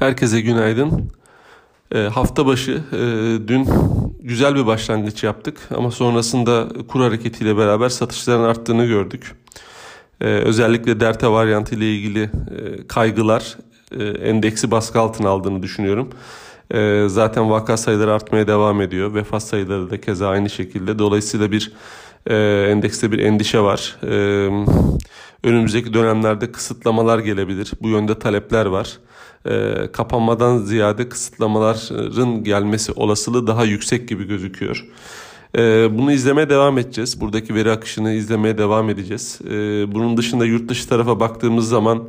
Herkese günaydın. E, hafta başı e, dün güzel bir başlangıç yaptık ama sonrasında kur hareketiyle beraber satışların arttığını gördük. E, özellikle delta varyantı ile ilgili e, kaygılar e, endeksi baskı altına aldığını düşünüyorum. E, zaten vaka sayıları artmaya devam ediyor. Vefat sayıları da keza aynı şekilde. Dolayısıyla bir e, endekste bir endişe var. E, önümüzdeki dönemlerde kısıtlamalar gelebilir. Bu yönde talepler var. E, kapanmadan ziyade kısıtlamaların gelmesi olasılığı daha yüksek gibi gözüküyor. Bunu izlemeye devam edeceğiz. Buradaki veri akışını izlemeye devam edeceğiz. Bunun dışında yurt dışı tarafa baktığımız zaman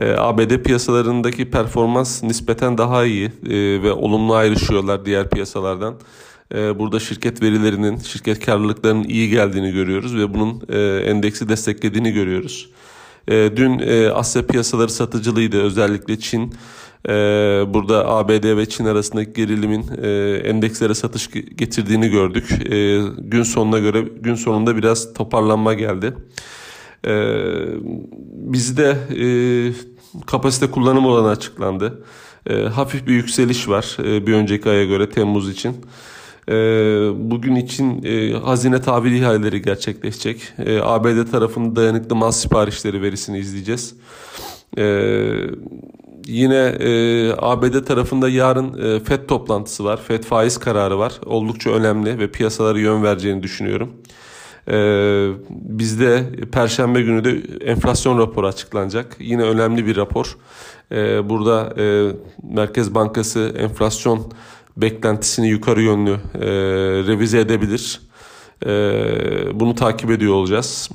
e, ABD piyasalarındaki performans nispeten daha iyi e, ve olumlu ayrışıyorlar diğer piyasalardan. E, burada şirket verilerinin, şirket karlılıklarının iyi geldiğini görüyoruz ve bunun e, endeksi desteklediğini görüyoruz. E, dün e, Asya piyasaları satıcılıydı özellikle Çin. E, burada ABD ve Çin arasındaki gerilimin e, endekslere satış getirdiğini gördük. Gün sonuna göre gün sonunda biraz toparlanma geldi. Bizde kapasite kullanım oranı açıklandı. Hafif bir yükseliş var bir önceki aya göre Temmuz için. E, bugün için e, hazine tahvil ihaleleri gerçekleşecek. E, ABD tarafının dayanıklı mal siparişleri verisini izleyeceğiz. E, yine e, ABD tarafında yarın e, FED toplantısı var. FED faiz kararı var. Oldukça önemli ve piyasalara yön vereceğini düşünüyorum. Ee, bizde Perşembe günü de enflasyon raporu açıklanacak. Yine önemli bir rapor. Ee, burada e, Merkez Bankası enflasyon beklentisini yukarı yönlü e, revize edebilir. E, bunu takip ediyor olacağız.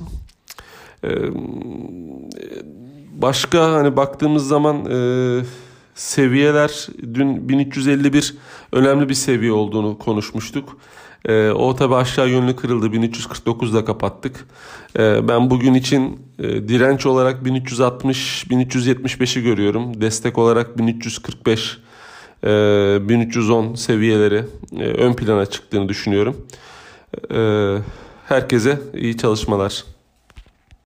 E, başka hani baktığımız zaman e, seviyeler dün 1351 önemli bir seviye olduğunu konuşmuştuk. E, o tabi aşağı yönlü kırıldı. 1349'da kapattık. E, ben bugün için e, direnç olarak 1360-1375'i görüyorum. Destek olarak 1345 1310 ee, seviyeleri e, ön plana çıktığını düşünüyorum. Ee, herkese iyi çalışmalar.